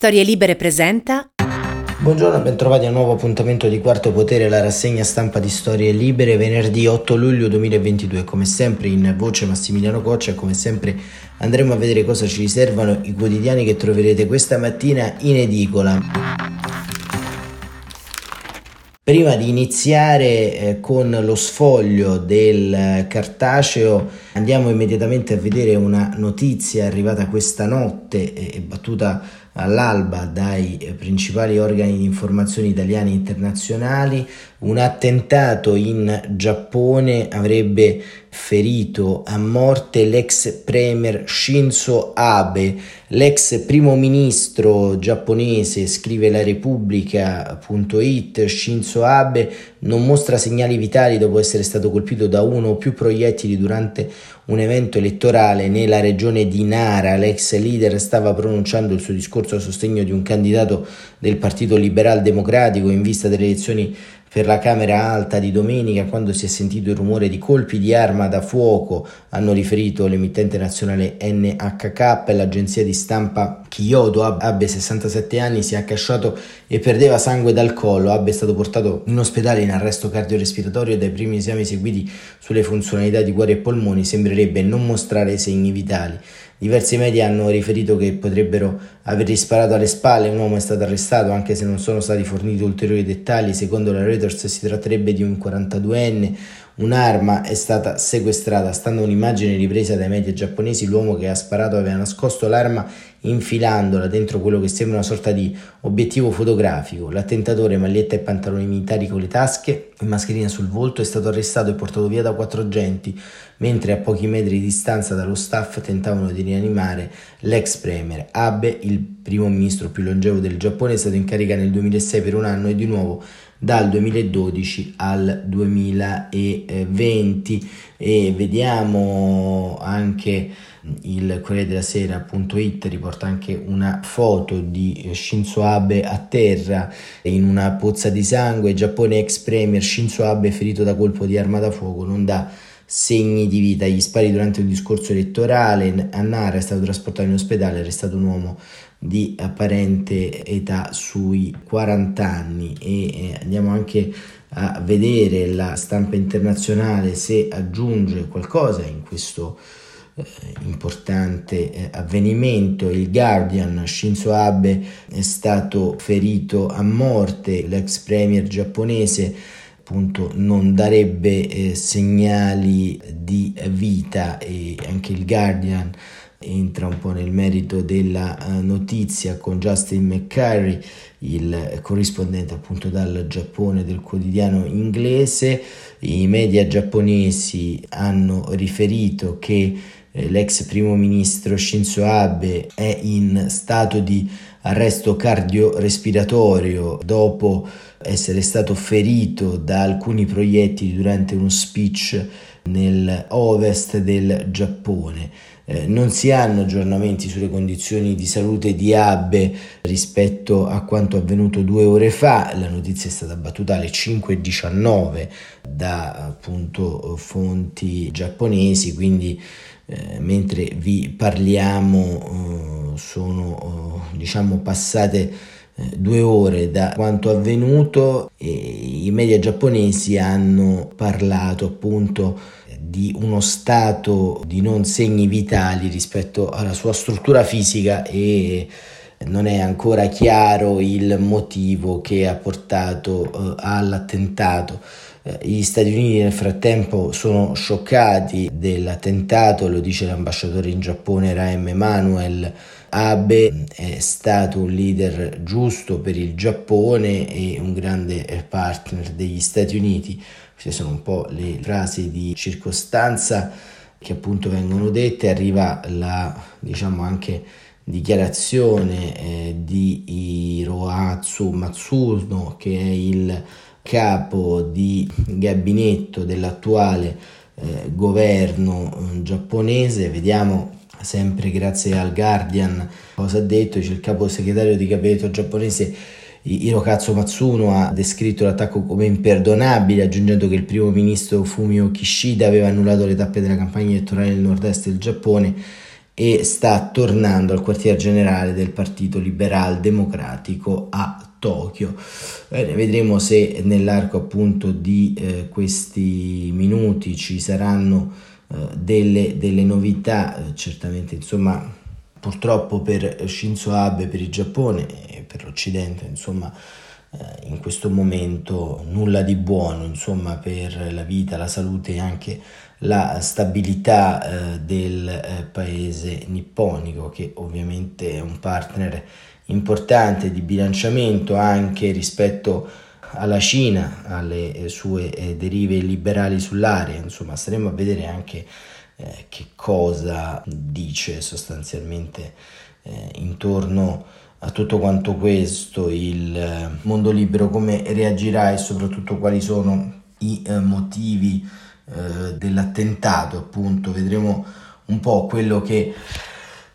Storie Libere presenta. Buongiorno e bentrovati a un nuovo appuntamento di Quarto Potere, la rassegna stampa di Storie Libere, venerdì 8 luglio 2022. Come sempre in voce Massimiliano Coccia, come sempre andremo a vedere cosa ci riservano i quotidiani che troverete questa mattina in edicola. Prima di iniziare eh, con lo sfoglio del cartaceo andiamo immediatamente a vedere una notizia arrivata questa notte e battuta all'alba dai eh, principali organi di informazione italiani e internazionali. Un attentato in Giappone avrebbe ferito a morte l'ex premier Shinzo Abe, l'ex primo ministro giapponese, scrive la Repubblica.it, Shinzo Abe non mostra segnali vitali dopo essere stato colpito da uno o più proiettili durante un evento elettorale nella regione di Nara. L'ex leader stava pronunciando il suo discorso a sostegno di un candidato del Partito Liberal Democratico in vista delle elezioni per la Camera Alta di domenica, quando si è sentito il rumore di colpi di arma da fuoco, hanno riferito l'emittente nazionale NHK e l'agenzia di stampa Kyoto. Abbe 67 anni, si è accasciato e perdeva sangue dal collo. Abbe è stato portato in ospedale in arresto cardiorespiratorio e dai primi esami eseguiti sulle funzionalità di cuore e polmoni sembrerebbe non mostrare segni vitali. Diversi media hanno riferito che potrebbero avergli sparato alle spalle, un uomo è stato arrestato anche se non sono stati forniti ulteriori dettagli, secondo la Reuters si tratterebbe di un 42enne, un'arma è stata sequestrata, stando a un'immagine ripresa dai media giapponesi l'uomo che ha sparato aveva nascosto l'arma infilandola dentro quello che sembra una sorta di obiettivo fotografico. L'attentatore, maglietta e pantaloni militari con le tasche e mascherina sul volto, è stato arrestato e portato via da quattro agenti, mentre a pochi metri di distanza dallo staff tentavano di rianimare l'ex premier. Abe, il primo ministro più longevo del Giappone, è stato in carica nel 2006 per un anno e di nuovo dal 2012 al 2020 e vediamo anche il Corriere della Sera.it riporta anche una foto di Shinzo Abe a terra in una pozza di sangue, Giappone ex premier Shinzo Abe ferito da colpo di arma da fuoco, non dà segni di vita, gli spari durante un discorso elettorale, a Nara è stato trasportato in ospedale, è arrestato un uomo di apparente età sui 40 anni. E andiamo anche a vedere la stampa internazionale se aggiunge qualcosa in questo eh, importante eh, avvenimento. Il Guardian, Shinzo Abe è stato ferito a morte, l'ex premier giapponese appunto non darebbe eh, segnali di vita e anche il Guardian entra un po' nel merito della notizia con Justin McCarry, il corrispondente appunto dal Giappone del quotidiano inglese. I media giapponesi hanno riferito che eh, l'ex primo ministro Shinzo Abe è in stato di arresto cardiorespiratorio dopo essere stato ferito da alcuni proiettili durante uno speech nel ovest del Giappone. Eh, non si hanno aggiornamenti sulle condizioni di salute di Abe rispetto a quanto avvenuto due ore fa, la notizia è stata battuta alle 5.19 da appunto fonti giapponesi, quindi eh, mentre vi parliamo eh, sono eh, diciamo passate eh, due ore da quanto avvenuto e i media giapponesi hanno parlato appunto di uno stato di non segni vitali rispetto alla sua struttura fisica e non è ancora chiaro il motivo che ha portato uh, all'attentato. Uh, gli Stati Uniti nel frattempo sono scioccati dell'attentato, lo dice l'ambasciatore in Giappone Raem Emanuel. Abe è stato un leader giusto per il Giappone e un grande partner degli Stati Uniti queste sono un po' le frasi di circostanza che appunto vengono dette, arriva la diciamo anche dichiarazione eh, di Hiroatsu Matsuno che è il capo di gabinetto dell'attuale eh, governo eh, giapponese, vediamo sempre grazie al Guardian cosa ha detto, dice il capo segretario di gabinetto giapponese Hirokazu Matsuno ha descritto l'attacco come imperdonabile, aggiungendo che il primo ministro Fumio Kishida aveva annullato le tappe della campagna elettorale nel nord-est del Giappone e sta tornando al quartier generale del Partito Liberal Democratico a Tokyo. Bene, vedremo se nell'arco appunto di eh, questi minuti ci saranno eh, delle, delle, novità, eh, certamente insomma purtroppo per Shinzo Abe, per il Giappone e per l'Occidente insomma eh, in questo momento nulla di buono insomma per la vita, la salute e anche la stabilità eh, del eh, paese nipponico che ovviamente è un partner importante di bilanciamento anche rispetto alla Cina, alle eh, sue eh, derive liberali sull'area, insomma staremo a vedere anche eh, che cosa dice sostanzialmente eh, intorno a tutto quanto questo il mondo libero, come reagirà e soprattutto quali sono i motivi eh, dell'attentato, appunto, vedremo un po' quello che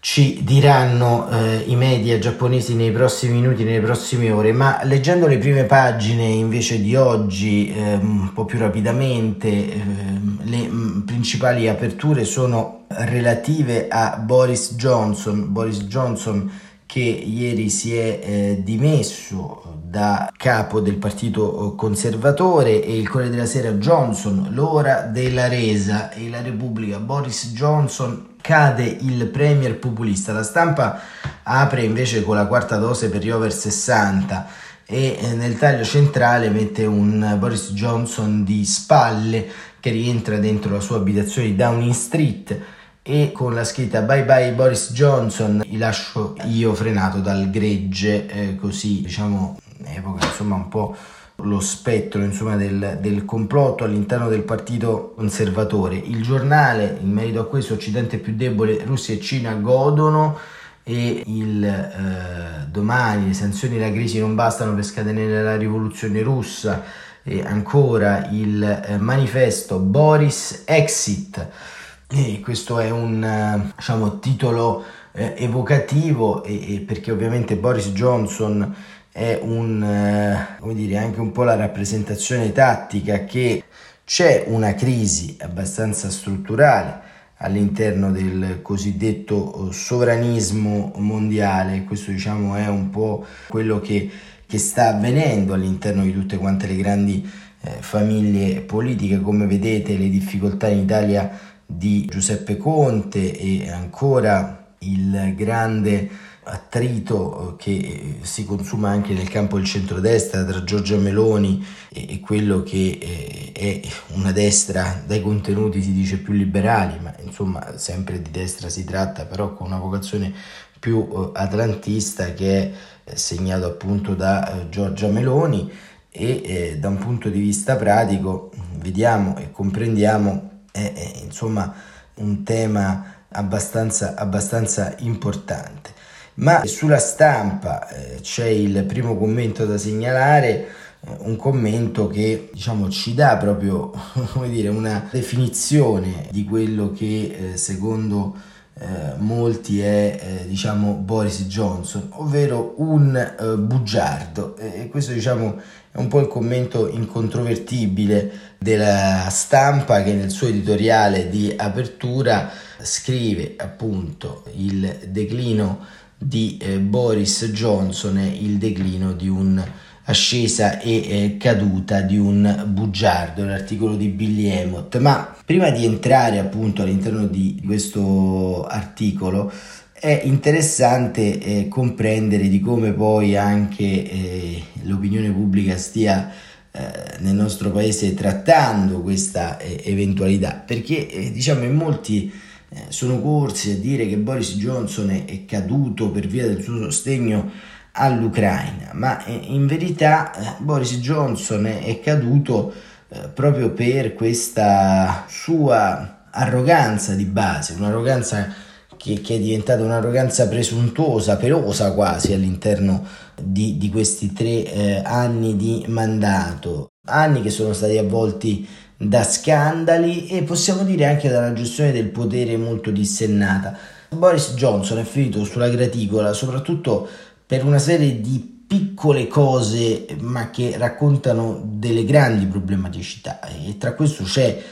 ci diranno eh, i media giapponesi nei prossimi minuti, nelle prossime ore, ma leggendo le prime pagine invece di oggi, eh, un po' più rapidamente, eh, le m, principali aperture sono relative a Boris Johnson. Boris Johnson che ieri si è eh, dimesso da capo del partito conservatore e il Corriere della Sera Johnson, l'ora della resa e la Repubblica Boris Johnson cade il premier populista. La stampa apre invece con la quarta dose per gli over 60 e eh, nel taglio centrale mette un Boris Johnson di spalle che rientra dentro la sua abitazione di Downing Street e con la scritta bye bye Boris Johnson vi lascio io frenato dal gregge eh, così diciamo epoca insomma un po' lo spettro insomma, del, del, complotto all'interno del partito conservatore. Il giornale, in merito a questo, Occidente più debole, Russia e Cina godono e il eh, domani le sanzioni e la crisi non bastano per scatenare la rivoluzione russa e ancora il eh, manifesto Boris Exit e questo è un diciamo, titolo eh, evocativo e, e perché ovviamente Boris Johnson è un, eh, come dire, anche un po' la rappresentazione tattica che c'è una crisi abbastanza strutturale all'interno del cosiddetto eh, sovranismo mondiale, questo diciamo è un po' quello che, che sta avvenendo all'interno di tutte quante le grandi eh, famiglie politiche, come vedete le difficoltà in Italia di Giuseppe Conte e ancora il grande attrito eh, che eh, si consuma anche nel campo del centrodestra tra Giorgia Meloni e quello che eh, è una destra dai contenuti si dice più liberali, ma insomma sempre di destra si tratta, però con una vocazione più atlantista che è segnato appunto da Giorgia Meloni e da un punto di vista pratico vediamo e comprendiamo è, è insomma un tema abbastanza, abbastanza importante. Ma sulla stampa eh, c'è il primo commento da segnalare, eh, un commento che diciamo, ci dà proprio dire, una definizione di quello che eh, secondo eh, molti è eh, diciamo Boris Johnson, ovvero un eh, bugiardo e questo diciamo è un po' il commento incontrovertibile della stampa che nel suo editoriale di apertura scrive appunto il declino di eh, Boris Johnson il declino di un ascesa e eh, caduta di un bugiardo, l'articolo di Billy Emott. Ma prima di entrare appunto all'interno di questo articolo è interessante eh, comprendere di come poi anche eh, l'opinione pubblica stia eh, nel nostro paese trattando questa eh, eventualità, perché eh, diciamo in molti sono corsi a dire che Boris Johnson è, caduto per via del suo sostegno all'Ucraina, ma in verità Boris Johnson è caduto proprio per questa sua arroganza di base, un'arroganza che, che, è diventata un'arroganza presuntuosa, pelosa quasi all'interno di, di questi tre eh, anni di mandato, anni che sono stati avvolti da scandali e possiamo dire anche dalla gestione del potere molto dissennata. Boris Johnson è finito sulla graticola soprattutto per una serie di piccole cose ma che raccontano delle grandi problematicità e tra questo c'è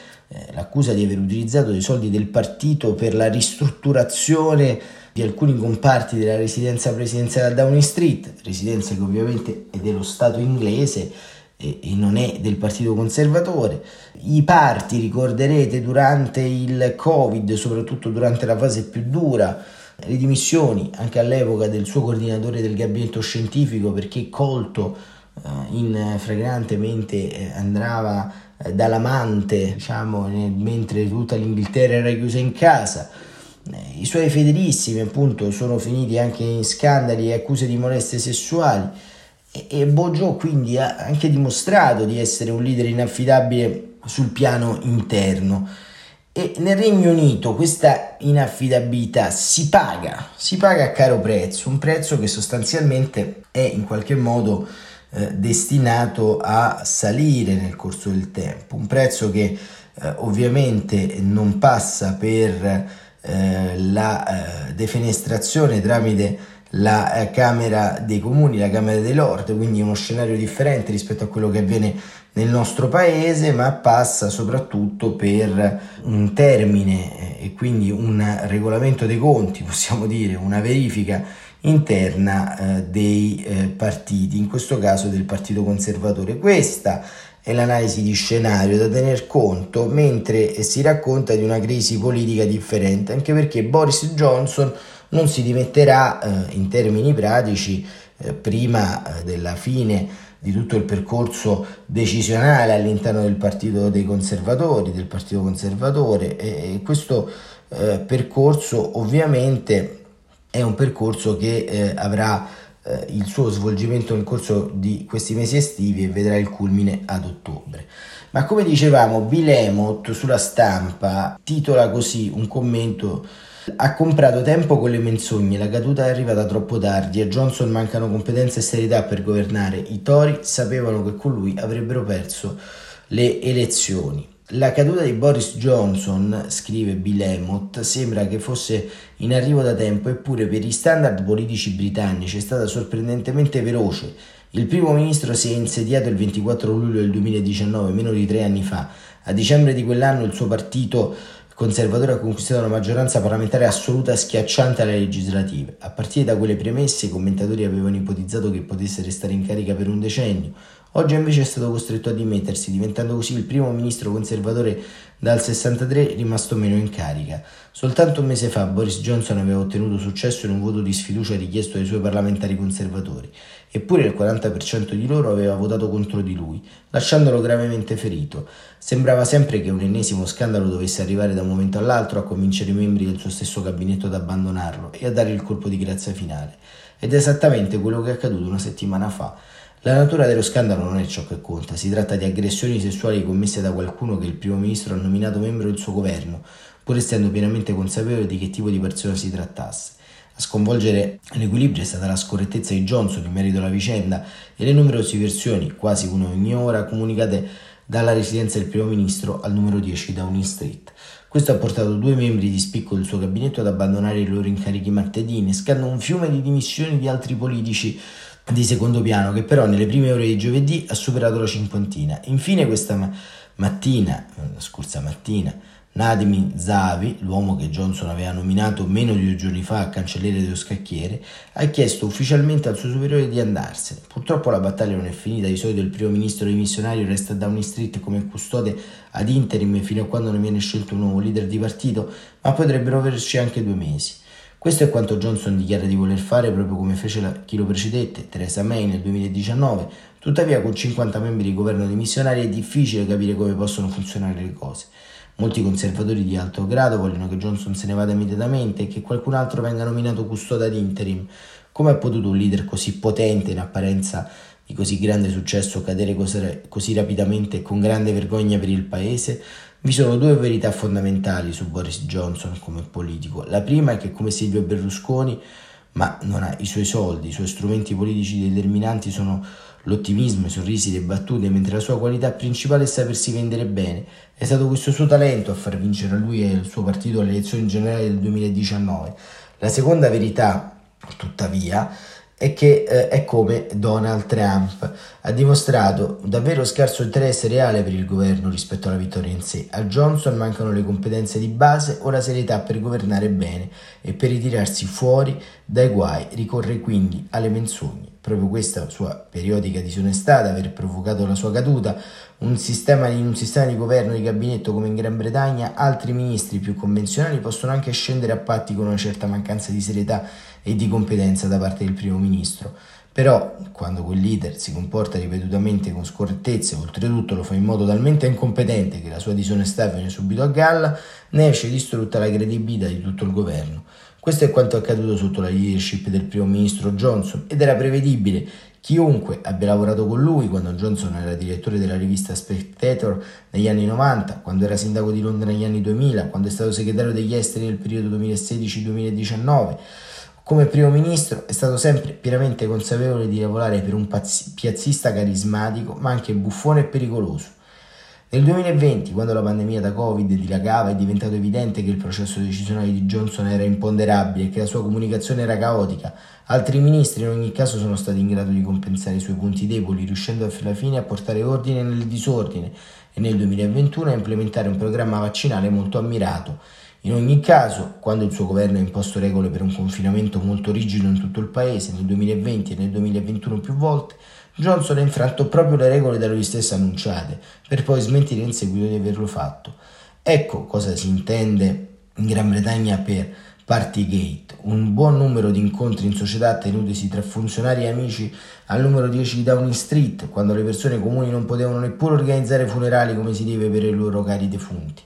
l'accusa di aver utilizzato dei soldi del partito per la ristrutturazione di alcuni comparti della residenza presidenziale a Downing Street, residenza che ovviamente è dello Stato inglese e, e non è del Partito Conservatore. I parti, ricorderete, durante il Covid, soprattutto durante la fase più dura, le dimissioni anche all'epoca del suo coordinatore del gabinetto scientifico perché colto eh, in fragrantemente eh, andava eh, dall'amante, diciamo, mentre tutta l'Inghilterra era chiusa in casa. I suoi fedelissimi, appunto, sono finiti anche in scandali e accuse di molestie sessuali. E, e Bojo quindi ha anche dimostrato di essere un leader inaffidabile sul piano interno. E nel Regno Unito questa inaffidabilità si paga, si paga a caro prezzo, un prezzo che sostanzialmente è in qualche modo eh, destinato a salire nel corso del tempo, un prezzo che eh, ovviamente non passa per eh, la eh, defenestrazione tramite la eh, Camera dei Comuni, la Camera dei Lord, quindi uno scenario differente rispetto a quello che avviene nel nostro paese, ma passa soprattutto per un termine e quindi un regolamento dei conti, possiamo dire, una verifica interna eh, dei eh, partiti, in questo caso del Partito Conservatore. Questa è l'analisi di scenario da tener conto mentre si racconta di una crisi politica differente, anche perché Boris Johnson non si dimetterà eh, in termini pratici prima della fine di tutto il percorso decisionale all'interno del partito dei conservatori, del partito conservatore e questo percorso ovviamente è un percorso che eh, avrà eh, il suo svolgimento nel corso di questi mesi estivi e vedrà il culmine ad ottobre. Ma come dicevamo, Bill sulla stampa titola così un commento ha comprato tempo con le menzogne, la caduta è arrivata troppo tardi, a Johnson mancano competenze e serietà per governare, i Tori sapevano che con lui avrebbero perso le elezioni. La caduta di Boris Johnson, scrive Bill Emott, sembra che fosse in arrivo da tempo, eppure per i standard politici britannici è stata sorprendentemente veloce. Il primo ministro si è insediato il 24 luglio del 2019, meno di tre anni fa. A dicembre di quell'anno il suo partito conservatore ha conquistato una maggioranza parlamentare assoluta schiacciante alle legislative. A partire da quelle premesse, i commentatori avevano ipotizzato che potesse restare in carica per un decennio. Oggi invece è stato costretto a dimettersi, diventando così il primo ministro conservatore dal 63 rimasto meno in carica. Soltanto un mese fa Boris Johnson aveva ottenuto successo in un voto di sfiducia richiesto dai suoi parlamentari conservatori, eppure il 40% di loro aveva votato contro di lui, lasciandolo gravemente ferito. Sembrava sempre che un ennesimo scandalo dovesse arrivare da un momento all'altro a convincere i membri del suo stesso gabinetto ad abbandonarlo e a dare il colpo di grazia finale. Ed è esattamente quello che è accaduto una settimana fa. La natura dello scandalo non è ciò che conta, si tratta di aggressioni sessuali commesse da qualcuno che il primo ministro ha nominato membro del suo governo, pur essendo pienamente consapevole di che tipo di persona si trattasse. A sconvolgere l'equilibrio è stata la scorrettezza di Johnson in merito alla vicenda e le numerose versioni, quasi una ogni ora, comunicate dalla residenza del primo ministro al numero 10 Downing Street. Questo ha portato due membri di spicco del suo gabinetto ad abbandonare i loro incarichi martedì, innescando un fiume di dimissioni di altri politici di secondo piano che però nelle prime ore di giovedì ha superato la cinquantina. Infine questa ma- mattina, la scorsa mattina, Nadimi Zavi, l'uomo che Johnson aveva nominato meno di due giorni fa cancelliere dello scacchiere, ha chiesto ufficialmente al suo superiore di andarsene. Purtroppo la battaglia non è finita, di solito il primo ministro dimissionario resta a Downing Street come custode ad interim fino a quando non viene scelto un nuovo leader di partito, ma potrebbero averci anche due mesi. Questo è quanto Johnson dichiara di voler fare proprio come fece la, chi lo precedette, Theresa May nel 2019. Tuttavia con 50 membri di governo dimissionari è difficile capire come possono funzionare le cose. Molti conservatori di alto grado vogliono che Johnson se ne vada immediatamente e che qualcun altro venga nominato custode ad interim. Come ha potuto un leader così potente in apparenza di così grande successo cadere così, così rapidamente e con grande vergogna per il paese? Vi sono due verità fondamentali su Boris Johnson come politico. La prima è che come Silvio Berlusconi, ma non ha i suoi soldi, i suoi strumenti politici determinanti sono l'ottimismo, i sorrisi, le battute, mentre la sua qualità principale è sapersi vendere bene. È stato questo suo talento a far vincere a lui e al suo partito alle elezioni generali del 2019. La seconda verità, tuttavia, è che eh, è come Donald Trump. ha dimostrato davvero scarso interesse reale per il governo rispetto alla vittoria in sé. A Johnson mancano le competenze di base o la serietà per governare bene e per ritirarsi fuori dai guai ricorre quindi alle menzogne. Proprio questa sua periodica disonestà ad aver provocato la sua caduta, un sistema, in un sistema di governo di gabinetto come in Gran Bretagna, altri ministri più convenzionali possono anche scendere a patti con una certa mancanza di serietà e di competenza da parte del primo ministro. Però, quando quel leader si comporta ripetutamente con scorrettezza e oltretutto lo fa in modo talmente incompetente che la sua disonestà viene subito a galla, ne esce distrutta la credibilità di tutto il governo. Questo è quanto accaduto sotto la leadership del primo ministro Johnson ed era prevedibile. Chiunque abbia lavorato con lui quando Johnson era direttore della rivista Spectator negli anni 90, quando era sindaco di Londra negli anni 2000, quando è stato segretario degli esteri nel periodo 2016-2019, come primo ministro è stato sempre pienamente consapevole di lavorare per un piazzista carismatico, ma anche buffone e pericoloso. Nel 2020, quando la pandemia da Covid dilagava, è diventato evidente che il processo decisionale di Johnson era imponderabile e che la sua comunicazione era caotica. Altri ministri in ogni caso sono stati in grado di compensare i suoi punti deboli, riuscendo alla fine a portare ordine nel disordine e nel 2021 a implementare un programma vaccinale molto ammirato. In ogni caso, quando il suo governo ha imposto regole per un confinamento molto rigido in tutto il paese nel 2020 e nel 2021 più volte, Johnson ha infranto proprio le regole da lui stesso annunciate, per poi smentire in seguito di averlo fatto. Ecco cosa si intende in Gran Bretagna per Partygate, un buon numero di incontri in società tenutisi tra funzionari e amici al numero 10 di Downing Street, quando le persone comuni non potevano neppure organizzare funerali come si deve per i loro cari defunti.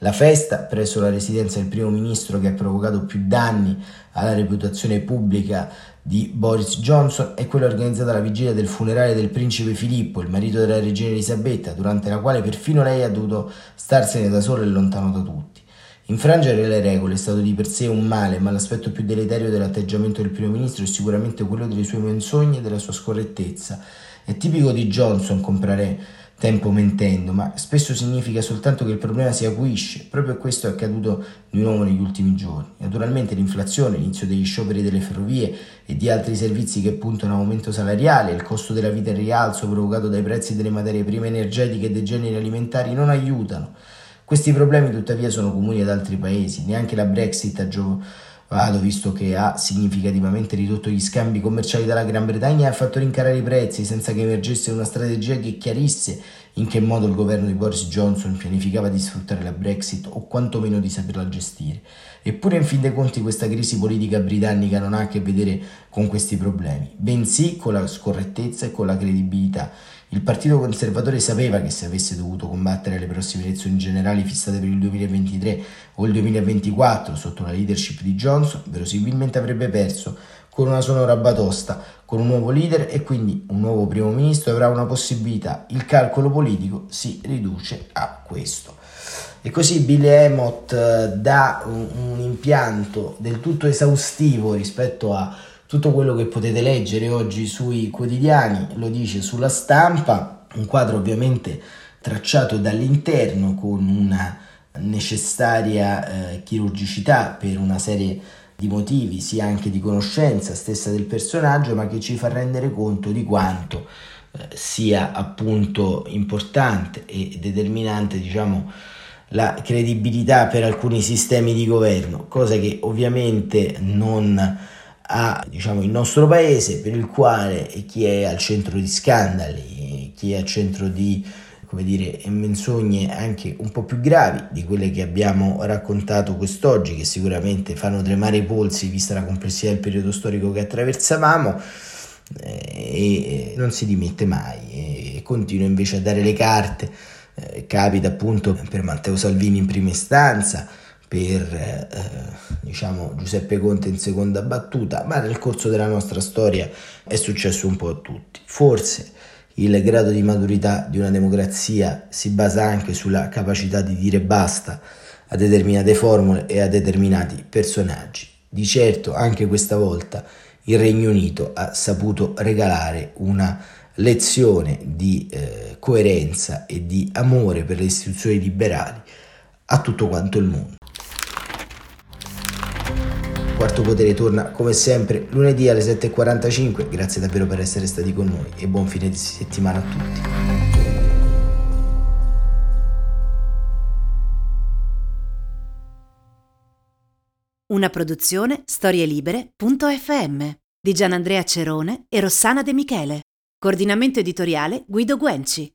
La festa presso la residenza del primo ministro che ha provocato più danni alla reputazione pubblica di Boris Johnson è quella organizzata alla vigilia del funerale del principe Filippo, il marito della regina Elisabetta, durante la quale perfino lei ha dovuto starsene da sola e lontano da tutti. Infrangere le regole è stato di per sé un male, ma l'aspetto più deleterio dell'atteggiamento del primo ministro è sicuramente quello delle sue menzogne e della sua scorrettezza. È tipico di Johnson comprare tempo mentendo, ma spesso significa soltanto che il problema si acuisce. Proprio questo è accaduto di nuovo negli ultimi giorni. Naturalmente l'inflazione, l'inizio degli scioperi delle ferrovie e di altri servizi che puntano a aumento salariale, il costo della vita in rialzo provocato dai prezzi delle materie prime energetiche e dei generi alimentari non aiutano. Questi problemi tuttavia sono comuni ad altri paesi, neanche la Brexit ha giovato Vado, visto che ha significativamente ridotto gli scambi commerciali dalla Gran Bretagna e ha fatto rincarare i prezzi senza che emergesse una strategia che chiarisse in che modo il governo di Boris Johnson pianificava di sfruttare la Brexit o quantomeno di saperla gestire. Eppure in fin dei conti questa crisi politica britannica non ha a che vedere con questi problemi, bensì con la scorrettezza e con la credibilità il Partito Conservatore sapeva che se avesse dovuto combattere le prossime elezioni generali fissate per il 2023 o il 2024 sotto la leadership di Johnson, verosimilmente avrebbe perso con una sonora batosta, con un nuovo leader e quindi un nuovo primo ministro avrà una possibilità. Il calcolo politico si riduce a questo. E così Billy Emott eh, dà un, un impianto del tutto esaustivo rispetto a tutto quello che potete leggere oggi sui quotidiani lo dice sulla stampa, un quadro ovviamente tracciato dall'interno con una necessaria eh, chirurgicità per una serie di motivi, sia anche di conoscenza stessa del personaggio, ma che ci fa rendere conto di quanto eh, sia appunto importante e determinante, diciamo, la credibilità per alcuni sistemi di governo, cosa che ovviamente non a diciamo, il nostro paese per il quale chi è al centro di scandali, chi è al centro di come dire, menzogne anche un po' più gravi di quelle che abbiamo raccontato quest'oggi, che sicuramente fanno tremare i polsi vista la complessità del periodo storico che attraversavamo, eh, e non si dimette mai e continua invece a dare le carte. Eh, capita appunto per Matteo Salvini in prima istanza, per eh, diciamo Giuseppe Conte in seconda battuta, ma nel corso della nostra storia è successo un po' a tutti. Forse il grado di maturità di una democrazia si basa anche sulla capacità di dire basta a determinate formule e a determinati personaggi. Di certo anche questa volta il Regno Unito ha saputo regalare una lezione di eh, coerenza e di amore per le istituzioni liberali a tutto quanto il mondo. Quarto Potere torna come sempre lunedì alle 7.45. Grazie davvero per essere stati con noi e buon fine di settimana a tutti. Una produzione storielibere.fm di Gianandrea Cerone e Rossana De Michele. Coordinamento editoriale Guido Guenci.